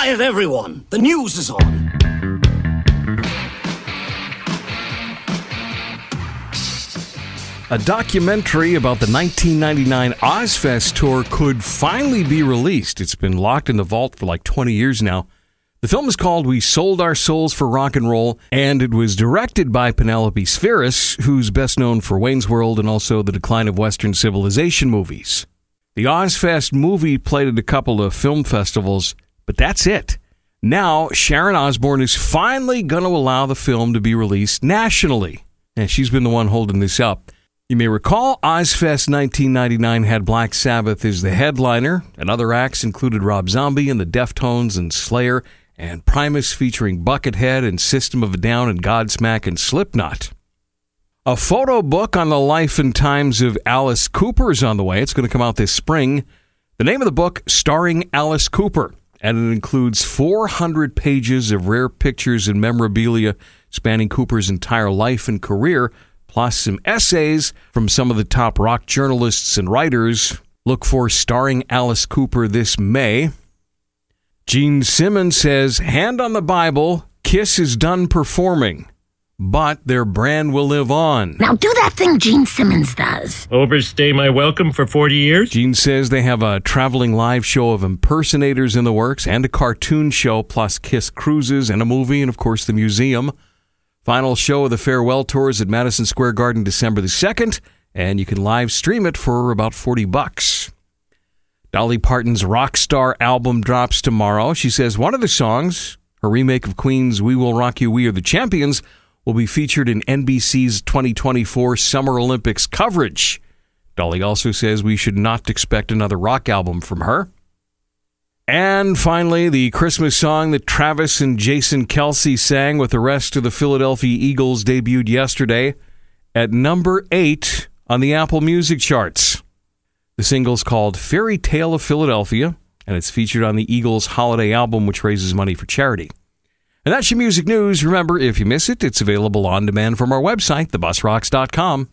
Quiet, everyone! The news is on. A documentary about the 1999 Ozzfest tour could finally be released. It's been locked in the vault for like 20 years now. The film is called We Sold Our Souls for Rock and Roll, and it was directed by Penelope Spheeris, who's best known for Wayne's World and also the Decline of Western Civilization movies. The Ozzfest movie played at a couple of film festivals, but that's it. Now, Sharon Osbourne is finally going to allow the film to be released nationally. And she's been the one holding this up. You may recall Ozzfest 1999 had Black Sabbath as the headliner, and other acts included Rob Zombie and the Deftones and Slayer, and Primus featuring Buckethead and System of a Down and Godsmack and Slipknot. A photo book on the life and times of Alice Cooper is on the way. It's going to come out this spring. The name of the book, Starring Alice Cooper, and it includes 400 pages of rare pictures and memorabilia spanning Cooper's entire life and career plus some essays from some of the top rock journalists and writers. Look for Starring Alice Cooper this May. Gene Simmons says, Hand on the Bible, Kiss is done performing, but their brand will live on. Now do that thing Gene Simmons does. Overstay my welcome for 40 years? Gene says they have a traveling live show of impersonators in the works and a cartoon show, plus Kiss cruises and a movie, and of course the museum. Final show of the farewell tours at Madison Square Garden December the 2nd, and you can live stream it for about 40 bucks. Dolly Parton's Rockstar album drops tomorrow. She says one of the songs, her remake of Queen's We Will Rock You, We Are the Champions, will be featured in NBC's 2024 Summer Olympics coverage. Dolly also says we should not expect another rock album from her. And finally, the Christmas song that Travis and Jason Kelce sang with the rest of the Philadelphia Eagles debuted yesterday at number eight on the Apple Music charts. The single's called Fairy Tale of Philadelphia, and it's featured on the Eagles' holiday album, which raises money for charity. And that's your music news. Remember, if you miss it, it's available on demand from our website, thebusrocks.com.